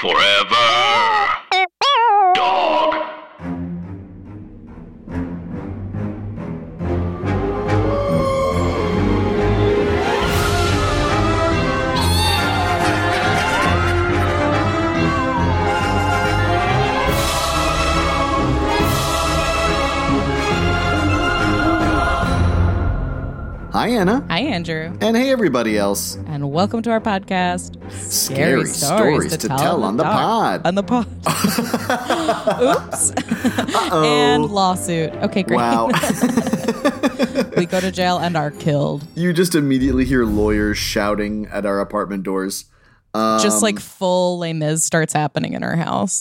Forever. Hi, Anna. Hi, Andrew, And hey, everybody else. and welcome to our podcast. Scary stories to tell on the pod. On the pod. Oops. and lawsuit. Okay, great. Wow. we go to jail and are killed. you just immediately hear lawyers shouting at our apartment doors. Um, Just like full Les Mis starts happening in our house.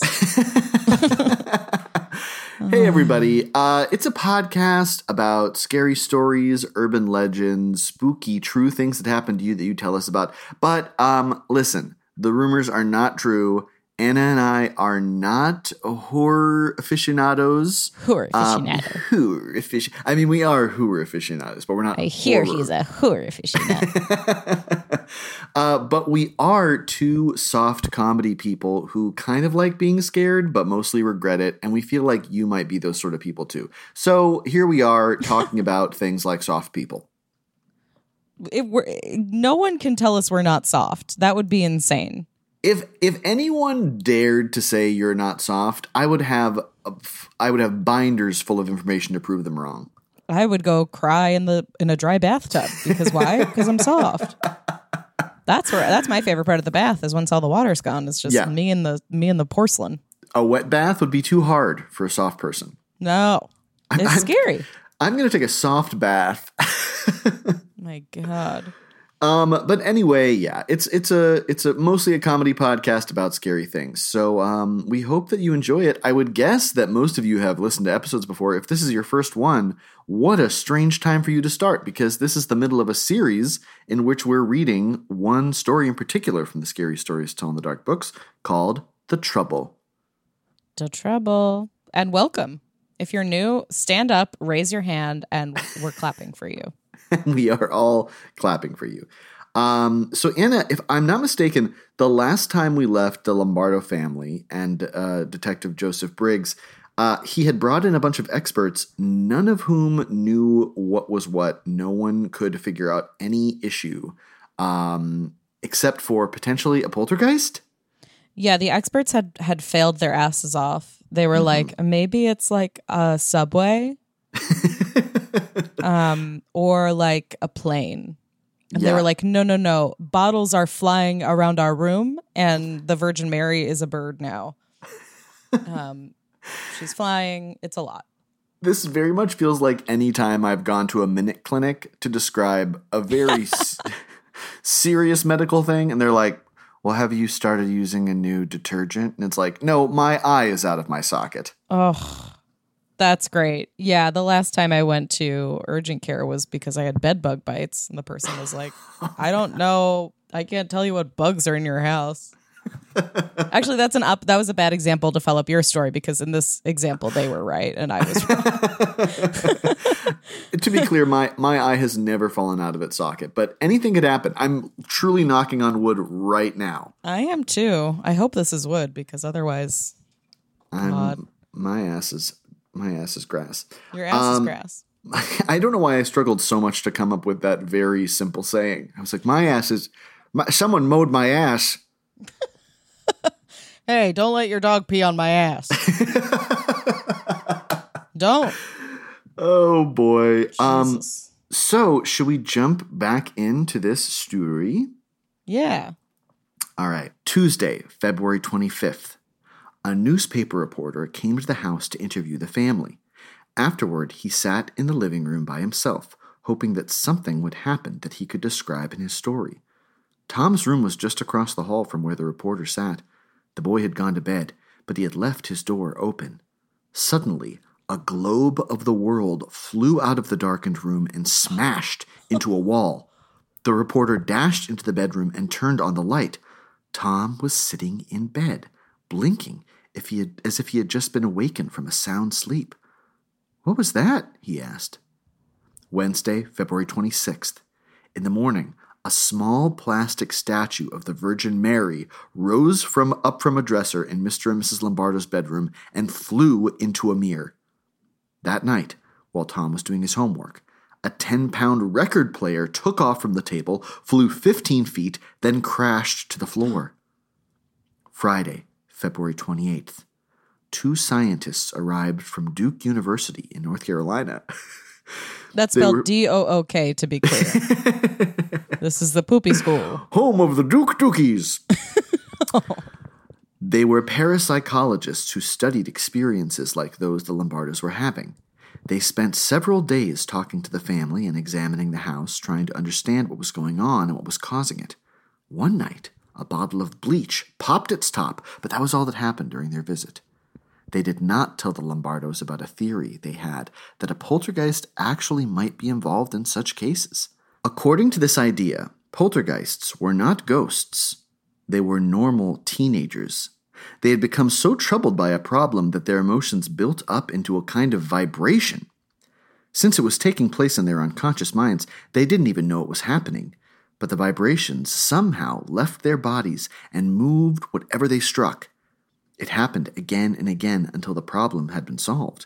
Hey, everybody. Uh, it's a podcast about scary stories, urban legends, spooky, true things that happen to you that you tell us about. But um, listen, the rumors are not true. Anna and I are not horror aficionados. Horror Um, aficionado. horror afici- I mean, we are horror aficionados, but we're not. I hear horror. he's a horror aficionado. uh, but we are two soft comedy people who kind of like being scared, but mostly regret it. And we feel like you might be those sort of people too. So here we are talking about things like soft people. It- no one can tell us we're not soft. That would be insane. If if anyone dared to say you're not soft, I would have I would have binders full of information to prove them wrong. I would go cry in the in a dry bathtub because why? Because I'm soft. That's where that's my favorite part of the bath is once all the water's gone. It's just Yeah. me and the me and the porcelain. A wet bath would be too hard for a soft person. No, it's I'm- scary. I'm going to take a soft bath. My God, Um, but anyway, yeah, it's it's a it's a mostly a comedy podcast about scary things. So um, we hope that you enjoy it. I would guess that most of you have listened to episodes before. If this is your first one, what a strange time for you to start because this is the middle of a series in which we're reading one story in particular from the Scary Stories to Tell in the Dark books called The Trouble. the trouble. And welcome. If you're new, stand up, raise your hand, and we're clapping for you. we are all clapping for you. Um, so, Anna, if I'm not mistaken, the last time we left the Lombardo family and uh, Detective Joseph Briggs, uh, he had brought in a bunch of experts, none of whom knew what was what. No one could figure out any issue, um, except for potentially a poltergeist. Yeah, the experts had had failed their asses off. They were like, maybe it's like a subway, um, or like a plane. And they were like, no, no, no. Bottles are flying around our room, and the Virgin Mary is a bird now. um, she's flying. It's a lot. This very much feels like any time I've gone to a minute clinic to describe a very s- serious medical thing, and they're like, "Well, have you started using a new detergent?" And it's like, "No, my eye is out of my socket." Oh, that's great. Yeah, the last time I went to urgent care was because I had bed bug bites, and the person was like, "I don't know. I can't tell you what bugs are in your house." Actually, that's an up. That was a bad example to follow up your story because in this example they were right and I was wrong. to be clear, my my eye has never fallen out of its socket, but anything could happen. I'm truly knocking on wood right now. I am too. I hope this is wood because otherwise I'm, God. my ass is my ass is grass. your ass is Um, grass. I don't know why I struggled so much to come up with that very simple saying. I was like, my ass is, my, someone mowed my ass. Hey, don't let your dog pee on my ass. don't. Oh boy. Um, so should we jump back into this story? yeah. All right. Tuesday, February 25th. A newspaper reporter came to the house to interview the family. Afterward, he sat in the living room by himself, hoping that something would happen that he could describe in his story. Tom's room was just across the hall from where the reporter sat. The boy had gone to bed, but he had left his door open. Suddenly, a globe of the world flew out of the darkened room and smashed into a wall. The reporter dashed into the bedroom and turned on the light. Tom was sitting in bed, blinking if he had, as if he had just been awakened from a sound sleep. What was that? he asked. Wednesday, February 26th. In the morning, a small plastic statue of the Virgin Mary rose from up from a dresser in Mr. and Mrs. Lombardo's bedroom and flew into a mirror. That night, while Tom was doing his homework, a 10 pound record player took off from the table, flew 15 feet, then crashed to the floor. Friday, February 28th, two scientists arrived from Duke University in North Carolina. That's They spelled D O O K to be clear. this is the poopy school. home of the Duke Dookies. they were parapsychologists who studied experiences like those the Lombardos were having. They spent several days talking to the family and examining the house, trying to understand what was going on and what was causing it. One night, a bottle of bleach popped its top, but that was all that happened during their visit. They did not tell the Lombardos about a theory they had that a poltergeist actually might be involved in such cases. According to this idea, poltergeists were not ghosts, they were normal teenagers. They had become so troubled by a problem that their emotions built up into a kind of vibration. Since it was taking place in their unconscious minds, they didn't even know it was happening. But the vibrations somehow left their bodies and moved whatever they struck. It happened again and again until the problem had been solved.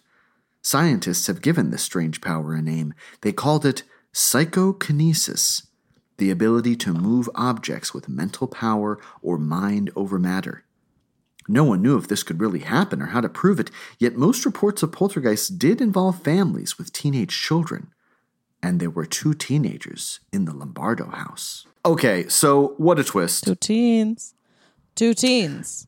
Scientists have given this strange power a name. They called it psychokinesis, the ability to move objects with mental power or mind over matter. No one knew if this could really happen or how to prove it, yet most reports of poltergeists did involve families with teenage children. And there were two teenagers in the Lombardo house. Okay, so what a twist. Two teens. Two teens.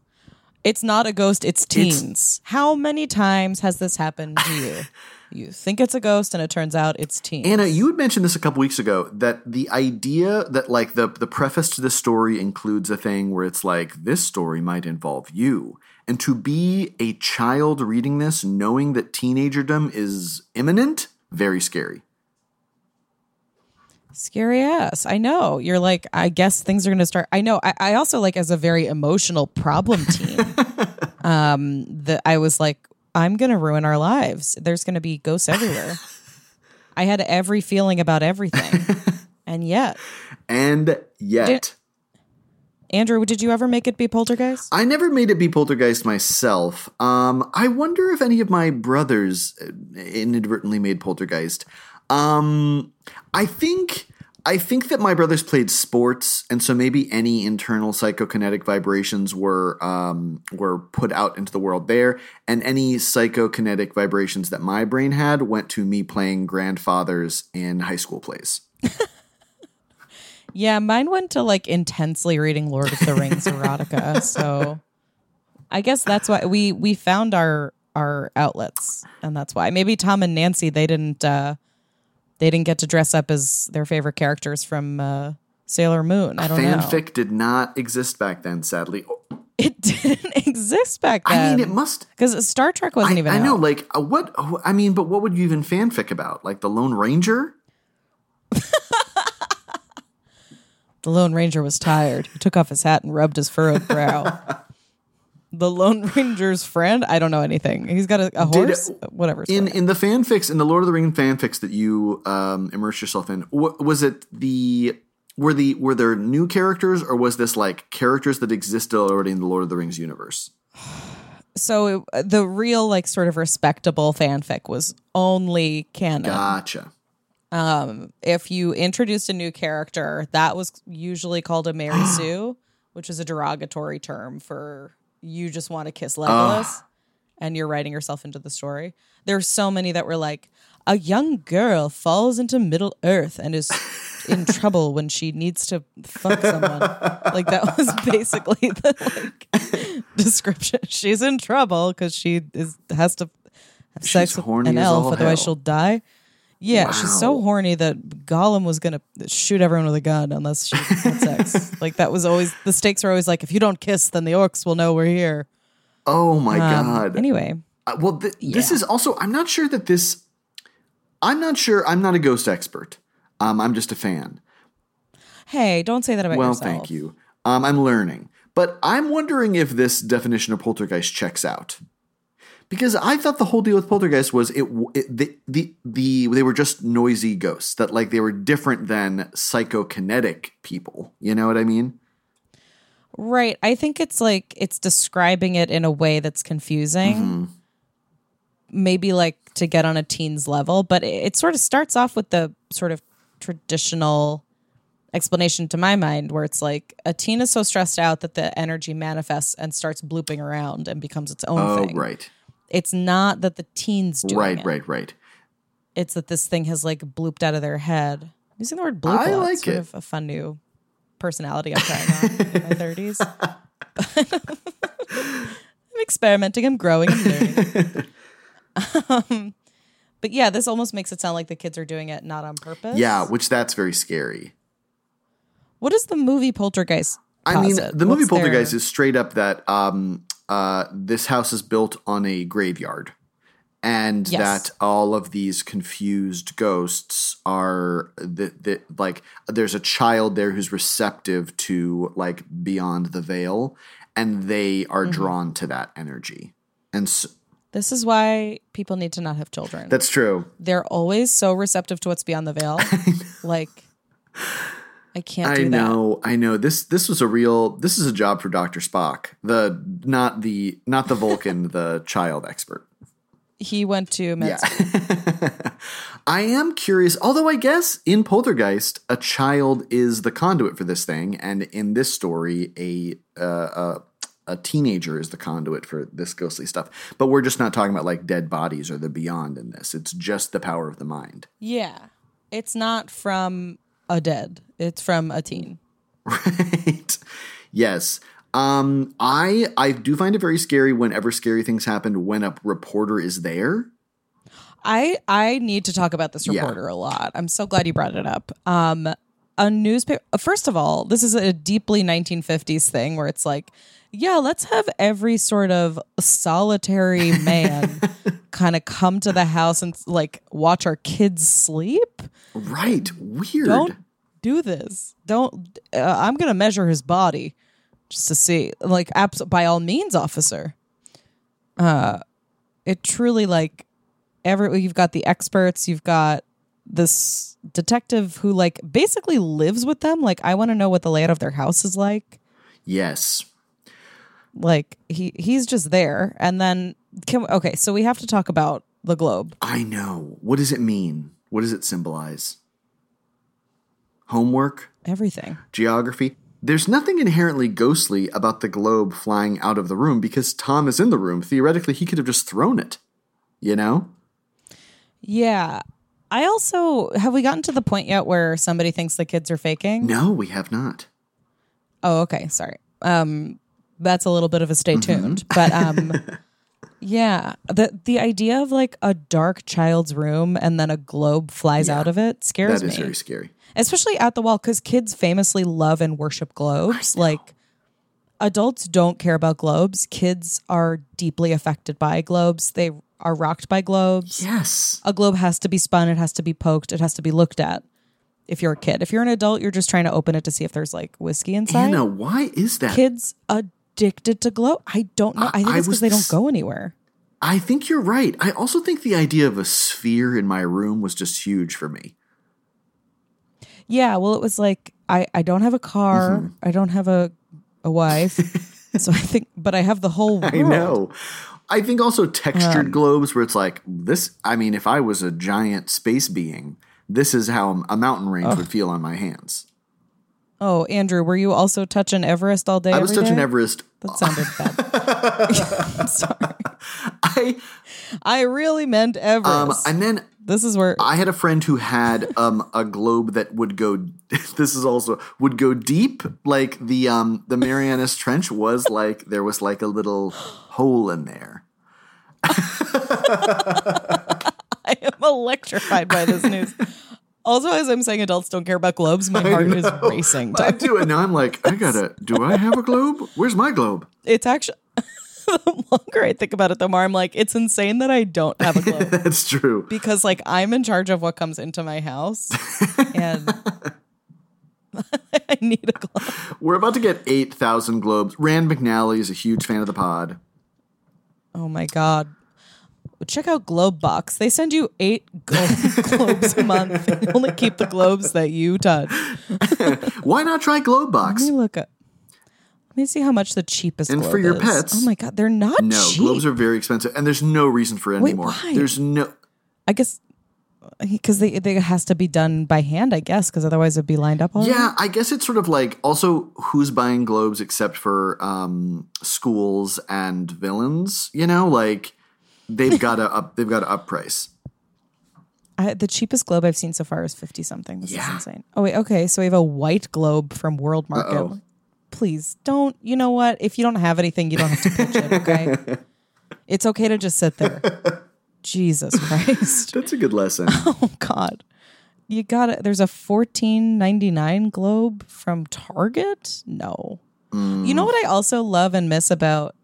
It's not a ghost, it's teens. How many times has this happened to you? you think it's a ghost and it turns out it's teens. Anna, you had mentioned this a couple weeks ago that the idea that like the the preface to the story includes a thing where it's like this story might involve you. And to be a child reading this knowing that teenagerdom is imminent, very scary. Scary ass. I know. You're like, I guess things are going to start. I know. I, I also like as a very emotional problem team um, that I was like, I'm going to ruin our lives. There's going to be ghosts everywhere. I had every feeling about everything, and yet, And yet, Andrew, did you ever make it be poltergeist? I never made it be poltergeist myself. Um, I wonder if any of my brothers uh, inadvertently made poltergeist. Um, I think I think that my brothers played sports, and so maybe any internal psychokinetic vibrations were um, were put out into the world there, and any psychokinetic vibrations that my brain had went to me playing grandfathers in high school plays. Yeah, mine went to like intensely reading Lord of the Rings erotica. So I guess that's why we we found our our outlets, and that's why maybe Tom and Nancy they didn't uh they didn't get to dress up as their favorite characters from uh, Sailor Moon. I don't know. Fanfic did not exist back then, sadly. It didn't exist back then. I mean, it must. because Star Trek wasn't I, even. I know, like uh, what? I mean, but what would you even fanfic about? Like the Lone Ranger? The Lone Ranger was tired. He took off his hat and rubbed his furrowed brow. the Lone Ranger's friend? I don't know anything. He's got a, a Did- horse? Whatever. In in the fanfics, in the Lord of the Ring fanfics that you um, immerse yourself in, wa- was it the were the were there new characters or was this like characters that existed already in the Lord of the Rings universe? so it, the real, like, sort of respectable fanfic was only canon. Gotcha. If you introduced a new character, that was usually called a Mary Sue, which is a derogatory term for you just want to kiss Legolas and you're writing yourself into the story. There's so many that were like, a young girl falls into Middle Earth and is in trouble when she needs to fuck someone. like that was basically the like description. She's in trouble because she is has to have sex She's with an elf, otherwise hell. she'll die. Yeah, she's so horny that Gollum was gonna shoot everyone with a gun unless she had sex. like that was always the stakes are always like if you don't kiss, then the orcs will know we're here. Oh my Um, god. Anyway, Uh, well, th- this is also. I'm not sure that this. I'm not sure. I'm not a ghost expert. Um, I'm just a fan. hey, don't say that about Well, yourself. thank you. Um, I'm learning, but I'm wondering if this definition of poltergeist checks out. Because I thought the whole deal with Poltergeist was it, it the, the the they were just noisy ghosts that like they were different than psychokinetic people. You know what I mean? Right. I think it's like it's describing it in a way that's confusing. Mm-hmm. Maybe like to get on a teen's level, but it, it sort of starts off with the sort of traditional explanation to my mind where it's like a teen is so stressed out that the energy manifests and starts blooping around and becomes its own Oh, thing. right, It's not that the teen's doing right, it. right, right. Right. It's that this thing has like blooped out of their head. I'm Using the word bloop I a lot. like sort it. of a fun new personality I'm trying on in my thirties. I'm experimenting. I'm growing. I'm learning. um, but yeah, this almost makes it sound like the kids are doing it not on purpose. Yeah, which that's very scary. What is the movie Poltergeist? I mean, the movie What's their- Poltergeist is straight up that um, uh, this house is built on a graveyard, and Yes. that all of these confused ghosts are the, the like. There's a child there who's receptive to like beyond the veil, and they are Mm-hmm. drawn to that energy. And so, This is why people need to not have children. that's true. They're always so receptive to what's beyond the veil. like, I can't I do that. know, I know. This this was a real. This is a job for Doctor Spock. The not the not the Vulcan, the child expert. He went to med Yeah. I am curious, although I guess in Poltergeist, a child is the conduit for this thing, and in this story, a uh, a, a teenager is the conduit for this ghostly stuff. But we're just not talking about like dead bodies or the beyond in this. It's just the power of the mind. Yeah. It's not from a dead. It's from a teen. right? Yes. Um, I I do find it very scary whenever scary things happen when a reporter is there. I I need to talk about this Yeah. reporter a lot. I'm so glad you brought it up. Um a newspaper first of all, this is a deeply 1950s thing where it's like, yeah, let's have every sort of solitary man kind of come to the house and like watch our kids sleep. Right. Weird. Don't do this. Don't uh, I'm going to measure his body just to see. Like abs- by all means, officer. Uh it truly like every you've got the experts, you've got this detective who like basically lives with them. Like I want to know what the layout of their house is like. Yes. Like he he's just there and then can okay, so we have to talk about the globe. I know. What does it mean? What does it symbolize? Homework? Everything. Geography? There's nothing inherently ghostly about the globe flying out of the room because Tom is in the room. Theoretically, he could have just thrown it. You know? Yeah. I also have we gotten to the point yet where somebody thinks the kids are faking? No, we have not. Oh, okay. Sorry. Um, that's a little bit of a stay tuned, but um, yeah, the the idea of like a dark child's room and then a globe flies Yeah. out of it scares That is me, very scary. especially at the wall because kids famously love and worship globes. Like adults don't care about globes. Kids are deeply affected by globes. They are rocked by globes. Yes. A globe has to be spun. It has to be poked. It has to be looked at. If you're a kid, if you're an adult, you're just trying to open it to see if there's like whiskey inside Anna, why is that? kids addicted to glow? I don't know. I think I it's because they don't go anywhere. I think you're right. I also think the idea of a sphere in my room was just huge for me. Yeah, well, it was like I I don't have a car. Mm-hmm. I don't have a a wife. so I think, but I have the whole world. I know. I think also textured globes where it's like this. I mean, if I was a giant space being, this is how a mountain range would feel on my hands. Oh, Andrew, were you also touching Everest all day? I was touching day? Everest. That sounded bad. I'm sorry. I I really meant um, Everest. and then this is where I had a friend who had um a globe that would go. This is also would go deep. Like the um the Marianas Trench was like there was like a little hole in there. I am electrified by this news. Also, as I'm saying, adults don't care about globes. My heart is racing. I do, and now I'm like, I gotta. Do I have a globe? Where's my globe? It's actually the longer I think about it, the more I'm like, it's insane that I don't have a globe. That's true. because like I'm in charge of what comes into my house and I need a globe. We're about to get eight thousand globes. Rand McNally is a huge fan of the pod. Oh my god. Check out Globe Box. They send you eight glo- globes a month. They only keep the globes that you touch. Why not try Globe Box? Let me look up. Let me see how much the cheapest And for your is. pets- Oh my god, they're not No, cheap. globes are very expensive, and there's no reason for it Wait, anymore. why? There's no. I guess because they, they it has to be done by hand. I guess because otherwise it'd be lined up. All Yeah, I guess it's sort of like also who's buying globes except for um, schools and villains. You know, like they've got to up. They've got to up price. I, the cheapest globe I've seen so far is fifty something. This Yeah. is insane. Oh wait, okay. So we have a white globe from World Market. Uh-oh. Please don't. You know what? If you don't have anything, you don't have to pitch it. Okay. it's okay to just sit there. Jesus Christ. That's a good lesson. Oh God. You got it. There's a fourteen ninety nine globe from Target. No. You know mm. what I also love and miss about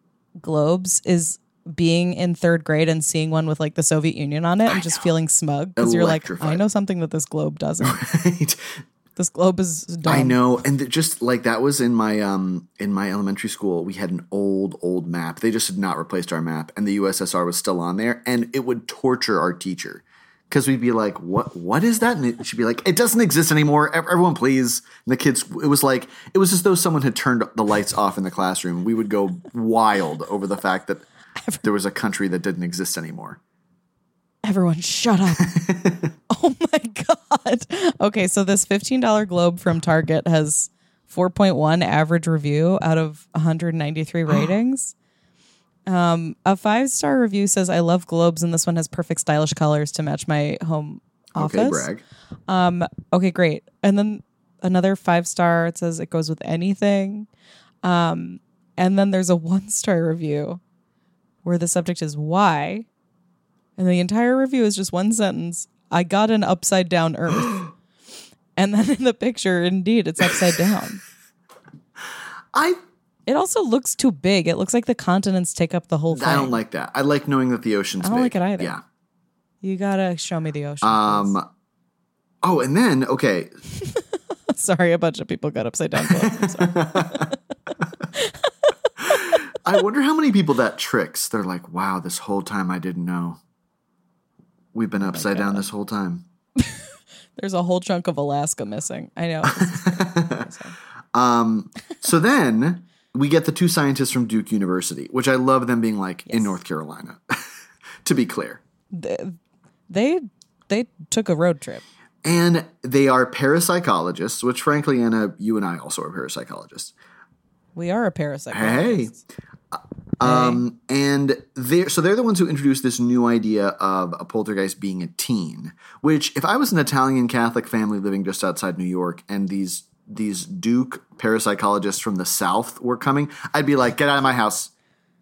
globes is being in third grade and seeing one with like the Soviet Union on it and just feeling smug because you're like, I know something that this globe doesn't. right? this globe is dumb. I know, and th- just like that was in my um in my elementary school, we had an old old map. They just had not replaced our map, and the USSR was still on there, and it would torture our teacher because we'd be like, "What? What is that?" And it- she'd be like, "It doesn't exist anymore. Everyone, please." And the kids, it was like it was as though someone had turned the lights off in the classroom. We would go wild over the fact that there was a country that didn't exist anymore. Everyone, shut up. oh my God. Okay, so this $15 globe from Target has 4.1 average review out of 193 ratings. Um, a five star review says, I love globes, and this one has perfect stylish colors to match my home office. Okay, brag. Um, okay, great. And then another five star, it says it goes with anything. Um, and then there's a one star review where the subject is why. And the entire review is just one sentence I got an upside down earth. and then in the picture, indeed, it's upside down. I It also looks too big. It looks like the continents take up the whole thing. I don't like that. I like knowing that the ocean's I don't big. like it either. Yeah. You gotta show me the ocean. please. Um. Oh, and then okay, Sorry, a bunch of people got upside down. globes. I'm sorry. I wonder how many people that tricks. They're like, "Wow, this whole time I didn't know. We've been upside down this whole time." There's a whole chunk of Alaska missing. I know. This is amazing. Um. So then we get the two scientists from Duke University, which I love them being like in North Carolina. to be clear, they they took a road trip. and they are parapsychologists, which frankly, Anna, you and I also are parapsychologists. We are a parasite. Hey. Um, and they're so they're the ones who introduced this new idea of a poltergeist being a teen. Which, if I was an Italian Catholic family living just outside New York, and these these Duke parapsychologists from the South were coming, I'd be like, "Get out of my house!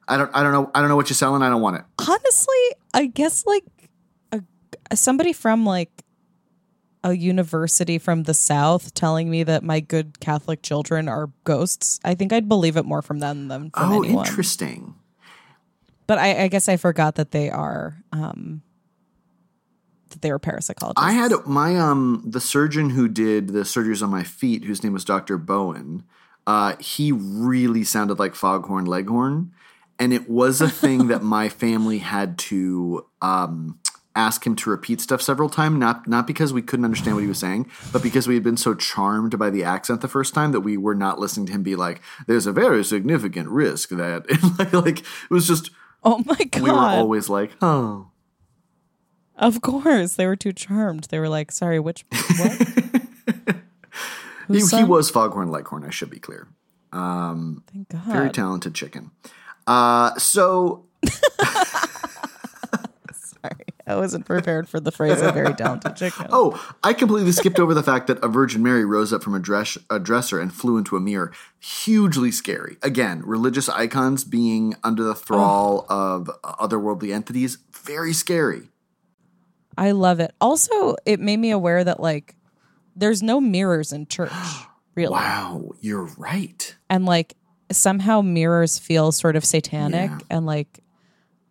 I don't, I don't know, I don't know what you're selling. I don't want it." Honestly, I guess like a, somebody from like a university from the South telling me that my good Catholic children are ghosts. I think I'd believe it more from them than from Oh, anyone. interesting. But I, I guess I forgot that they are um that they were parapsychologists. I had my um the surgeon who did the surgeries on my feet, whose name was Dr. Bowen. Uh, he really sounded like Foghorn Leghorn, and it was a thing that my family had to um, ask him to repeat stuff several times. Not not because we couldn't understand what he was saying, but because we had been so charmed by the accent the first time that we were not listening to him be like, "There's a very significant risk that," like, like it was just Oh my god. we were always like, "Oh." Of course, they were too charmed. They were like, "Sorry, which what?" He, he was Foghorn Leghorn, I should be clear. Thank God. Very talented chicken. Uh, so I wasn't prepared for the phrase "a very talented chicken." Oh, I completely skipped over the fact that a Virgin Mary rose up from a, dress, a dresser and flew into a mirror. Hugely scary. Again, religious icons being under the thrall of otherworldly entities. Very scary. I love it. Also, it made me aware that like there's no mirrors in church, really. Wow, you're right. And like somehow mirrors feel sort of satanic Yeah. and like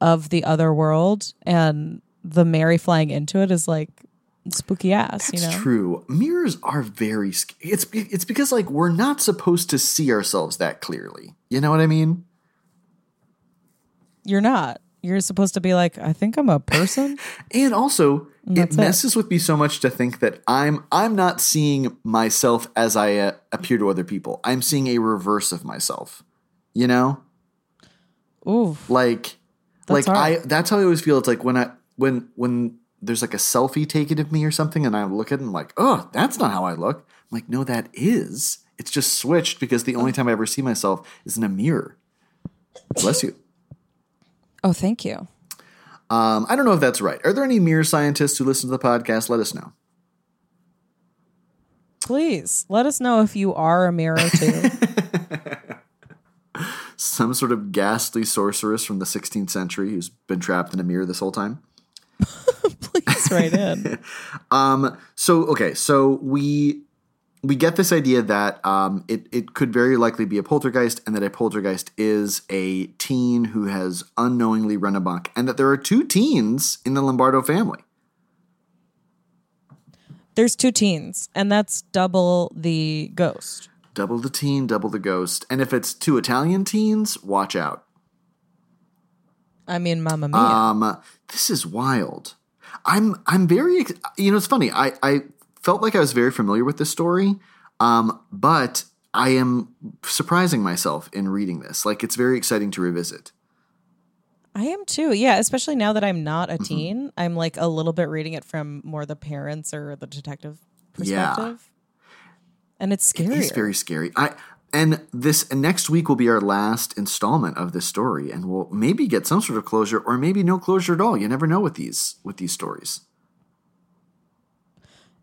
of the other world and the Mary flying into it is like spooky ass, It's you know. true. Mirrors are very. sc- It's it's because like we're not supposed to see ourselves that clearly. You know what I mean? You're not. You're supposed to be like, I think I'm a person. And also, it that's it. messes with me so much to think that I'm I'm not seeing myself as I uh, appear to other people. I'm seeing a reverse of myself. You know, Ooh, like That's like I that's how I always feel. It's like when I when when there's like a selfie taken of me or something, and I look at it and I'm like, oh, that's not how I look. I'm like, no, that is. It's just switched because the only time I ever see myself is in a mirror. Bless you. oh, thank you. Um, I don't know if that's right. Are there any mirror scientists who listen to the podcast? Let us know. Please let us know if you are a mirror too. Some sort of ghastly sorceress from the 16th century who's been trapped in a mirror this whole time. Write in. Um, so okay, so we we get this idea that um, it it could very likely be a poltergeist, and that a poltergeist is a teen who has unknowingly run amok, and that there are two teens in the Lombardo family. There's two teens, and that's double the ghost. Double the teen, double the ghost, and if it's two Italian teens, watch out. I mean, Mamma Mia. Um, this is wild. I'm I'm very you know it's funny. I I felt like I was very familiar with this story, um, but I am surprising myself in reading this. Like it's very exciting to revisit. I am too. Yeah, especially now that I'm not a Mm-hmm. teen. I'm like a little bit reading it from more the parents or the detective Yeah. perspective. And it's scary. It's very scary. I and this next week will be our last installment of this story, and we'll maybe get some sort of closure, or maybe no closure at all. You never know with these with these stories.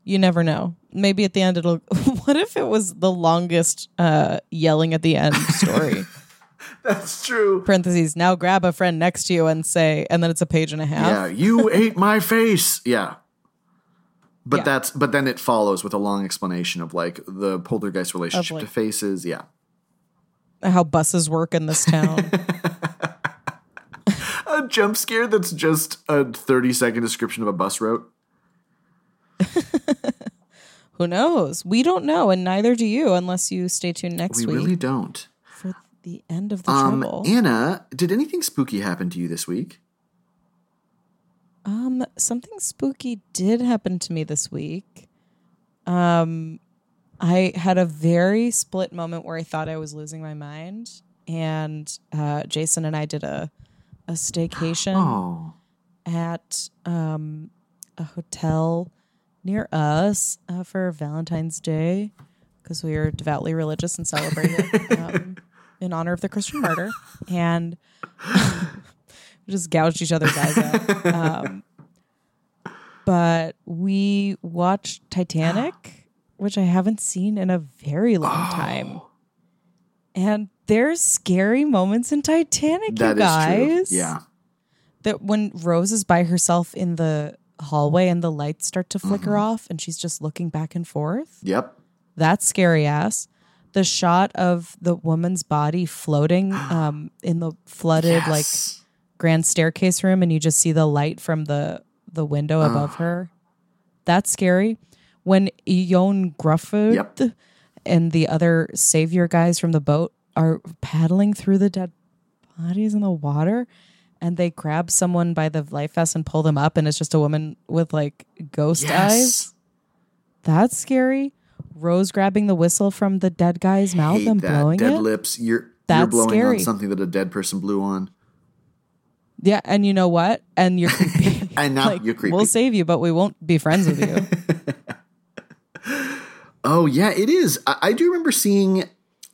you never know. Maybe at the end it'll what if it was the longest uh yelling at the end story? That's true. Parentheses, now grab a friend next to you and say and then it's a page and a half. Yeah, you ate my face. Yeah. But Yeah. that's but then it follows with a long explanation of like the poltergeist relationship like- to faces. Yeah. How buses work in this town. A jump scare that's just a 30 second description of a bus route. Who knows? We don't know, and neither do you unless you stay tuned next We week We really don't. for the end of the Um trouble. Anna, did anything spooky happen to you this week? Um, something spooky did happen to me this week. Um, I had a very split moment where I thought I was losing my mind, and uh, Jason and I did a a staycation Oh. at um, a hotel near us uh, for Valentine's Day because we are devoutly religious and celebrated um, in honor of the Christian martyr, and we just gouged each other's eyes out. Um, but we watched Titanic, which I haven't seen in a very long time. And there's scary moments in Titanic, That you guys. Yeah. that when Rose is by herself in the hallway and the lights start to flicker Mm-hmm. off and she's just looking back and forth. Yep. That's scary ass. The shot of the woman's body floating um, in the flooded like Yes. Grand staircase room and you just see the light from the the window above her. That's scary. When Ioan Gruffudd Yep. and the other savior guys from the boat are paddling through the dead bodies in the water and they grab someone by the life vest and pull them up and it's just a woman with like ghost eyes. That's scary. Rose grabbing the whistle from the dead guy's mouth and blowing Dead it. lips. You're you're blowing scary. on something that a dead person blew on. Yeah, and you know what? And you're creepy. And now Like, you're creepy. We'll save you, but we won't be friends with you. Oh yeah, it is. I, I do remember seeing.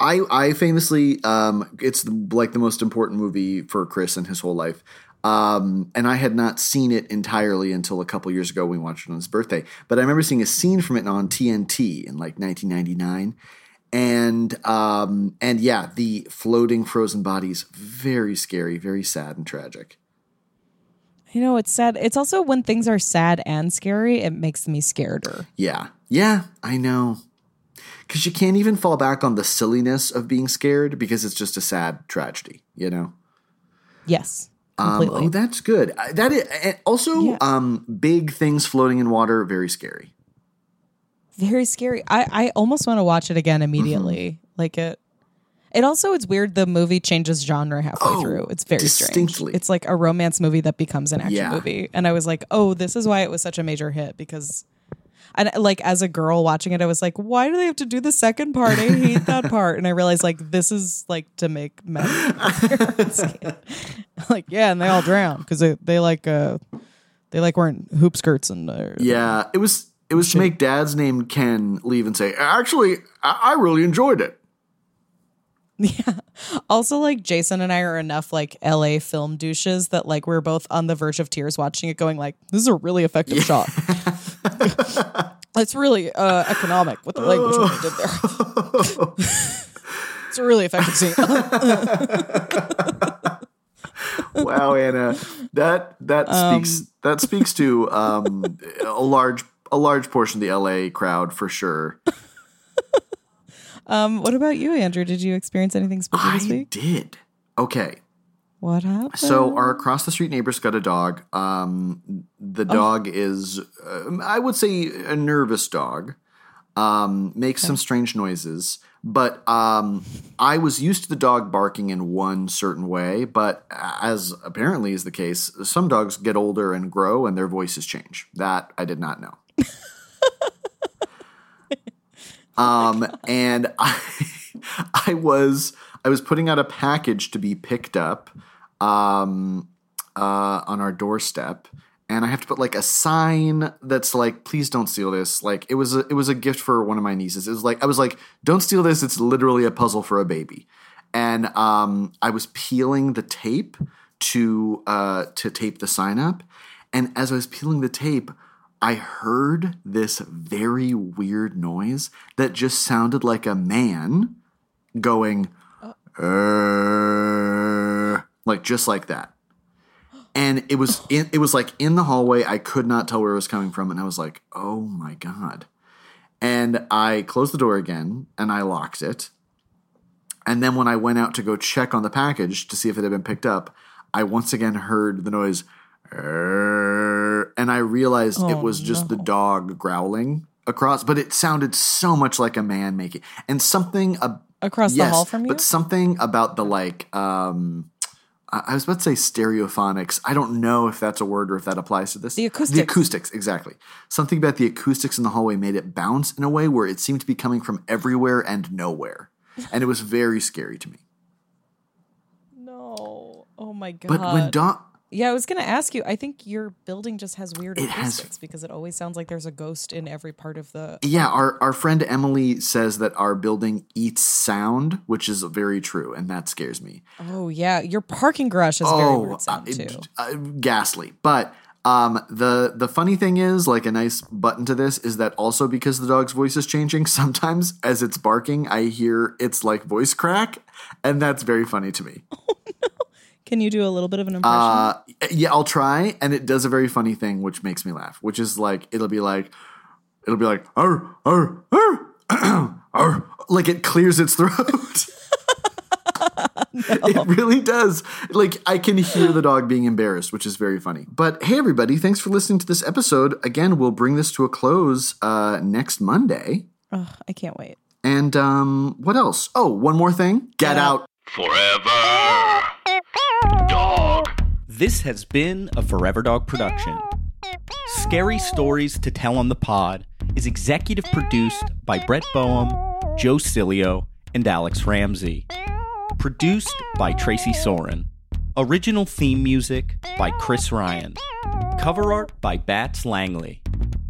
I I famously, um, it's the, like the most important movie for Chris in his whole life. Um, and I had not seen it entirely until a couple years ago. when We watched it on his birthday, but I remember seeing a scene from it on TNT in like 1999, and um, and yeah, the floating frozen bodies, very scary, very sad and tragic. you know, it's sad. It's also when things are sad and scary, it makes me scareder. Yeah. Yeah, I know. Because you can't even fall back on the silliness of being scared because it's just a sad tragedy, you know? Yes, Um, oh, that's good. Uh, That is, also, Yeah. um, big things floating in water, very scary. Very scary. I, I almost want to watch it again immediately. Mm-hmm. Like it. It also it's weird the movie changes genre halfway Oh, through. It's very distinctly. strange. It's like a romance movie that becomes an action Yeah. movie. And I was like, "Oh, this is why it was such a major hit because and like as a girl watching it, I was like, "Why do they have to do the second part? I hate that part." And I realized like this is like to make men like yeah, and they all drown because they they like uh they like wearing hoop skirts and uh, Yeah, it was it was to make dads name Ken leave and say, "Actually, I, I really enjoyed it." Yeah. Also, like Jason and I are enough like LA film douches that like we're both on the verge of tears watching it, going like, "This is a really effective shot." it's really uh, economic with the language what they did there. it's a really effective scene. Wow, Anna, that that speaks that speaks to um, a large a large portion of the LA crowd for sure. um, what about you, Andrew? Did you experience anything spooky this I week? did. Okay, What happened? So our across the street neighbors got a dog. Um, the dog is, um, I would say, a nervous dog. Um, makes some strange noises, but um, I was used to the dog barking in one certain way. But as apparently is the case, some dogs get older and grow, and their voices change. That I did not know. um, and I, I was I was putting out a package to be picked up um, uh, on our doorstep, and I have to put like a sign that's like, "Please don't steal this." Like it was a, it was a gift for one of my nieces. It was like I was like, "Don't steal this." It's literally a puzzle for a baby, and um, I was peeling the tape to uh, to tape the sign up, and as I was peeling the tape. I heard this very weird noise that just sounded like a man going, "Uh," like just like that. And it was in, it was like in the hallway. I could not tell where it was coming from, and I was like, "Oh my god!" And I closed the door again, and I locked it. And then when I went out to go check on the package to see if it had been picked up, I once again heard the noise, and I realized it was just the dog growling across. But it sounded so much like a man making, and something. ab- Across the hall from you? but something about the like. um I I was about to say stereophonics. I don't know if that's a word or if that applies to this. The acoustics. The acoustics, exactly. Something about the acoustics in the hallway made it bounce in a way where it seemed to be coming from everywhere and nowhere. And it was very scary to me. no. Oh my god. But when Don Yeah, I was going to ask you. I think your building just has weird It has- acoustics because it always sounds like there's a ghost in every part of the. Yeah, our, our friend Emily says that our building eats sound, which is very true, and that scares me. Oh yeah, your parking garage has very weird sound uh, too. uh, ghastly. But um, the the funny thing is, like a nice button to this is that also because the dog's voice is changing, sometimes as it's barking, I hear its like voice crack, and that's very funny to me. Can you do a little bit of an impression? Uh, yeah, I'll try, and it does a very funny thing, which makes me laugh. Which is like it'll be like it'll be like arr, arr, arr, arr, like it clears its throat. It really does. Like I can hear the dog being embarrassed, which is very funny. But hey, everybody, thanks for listening to this episode. Again, we'll bring this to a close uh, next Monday. Ugh, I can't wait. And um, what else? Oh, one more thing. Get out. Forever. Dog. This has been a Forever Dog production. Scary Stories to Tell on the Pod is executive produced by Brett Boehm, Joe Cilio, and Alex Ramsey. Produced by Tracy Soren. Original theme music by Chris Ryan. Cover art by Bats Langley.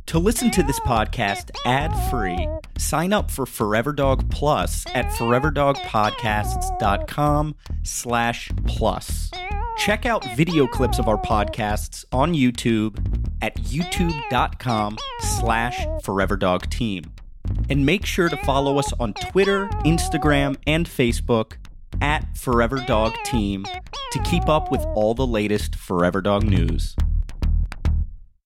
To listen to this podcast ad-free, sign up for Forever Dog Plus at foreverdogpodcasts.com slash plus. Check out video clips of our podcasts on YouTube at youtube.com slash foreverdogteam. And make sure to follow us on Twitter, Instagram, and Facebook at Forever Dog Team to keep up with all the latest Forever Dog news.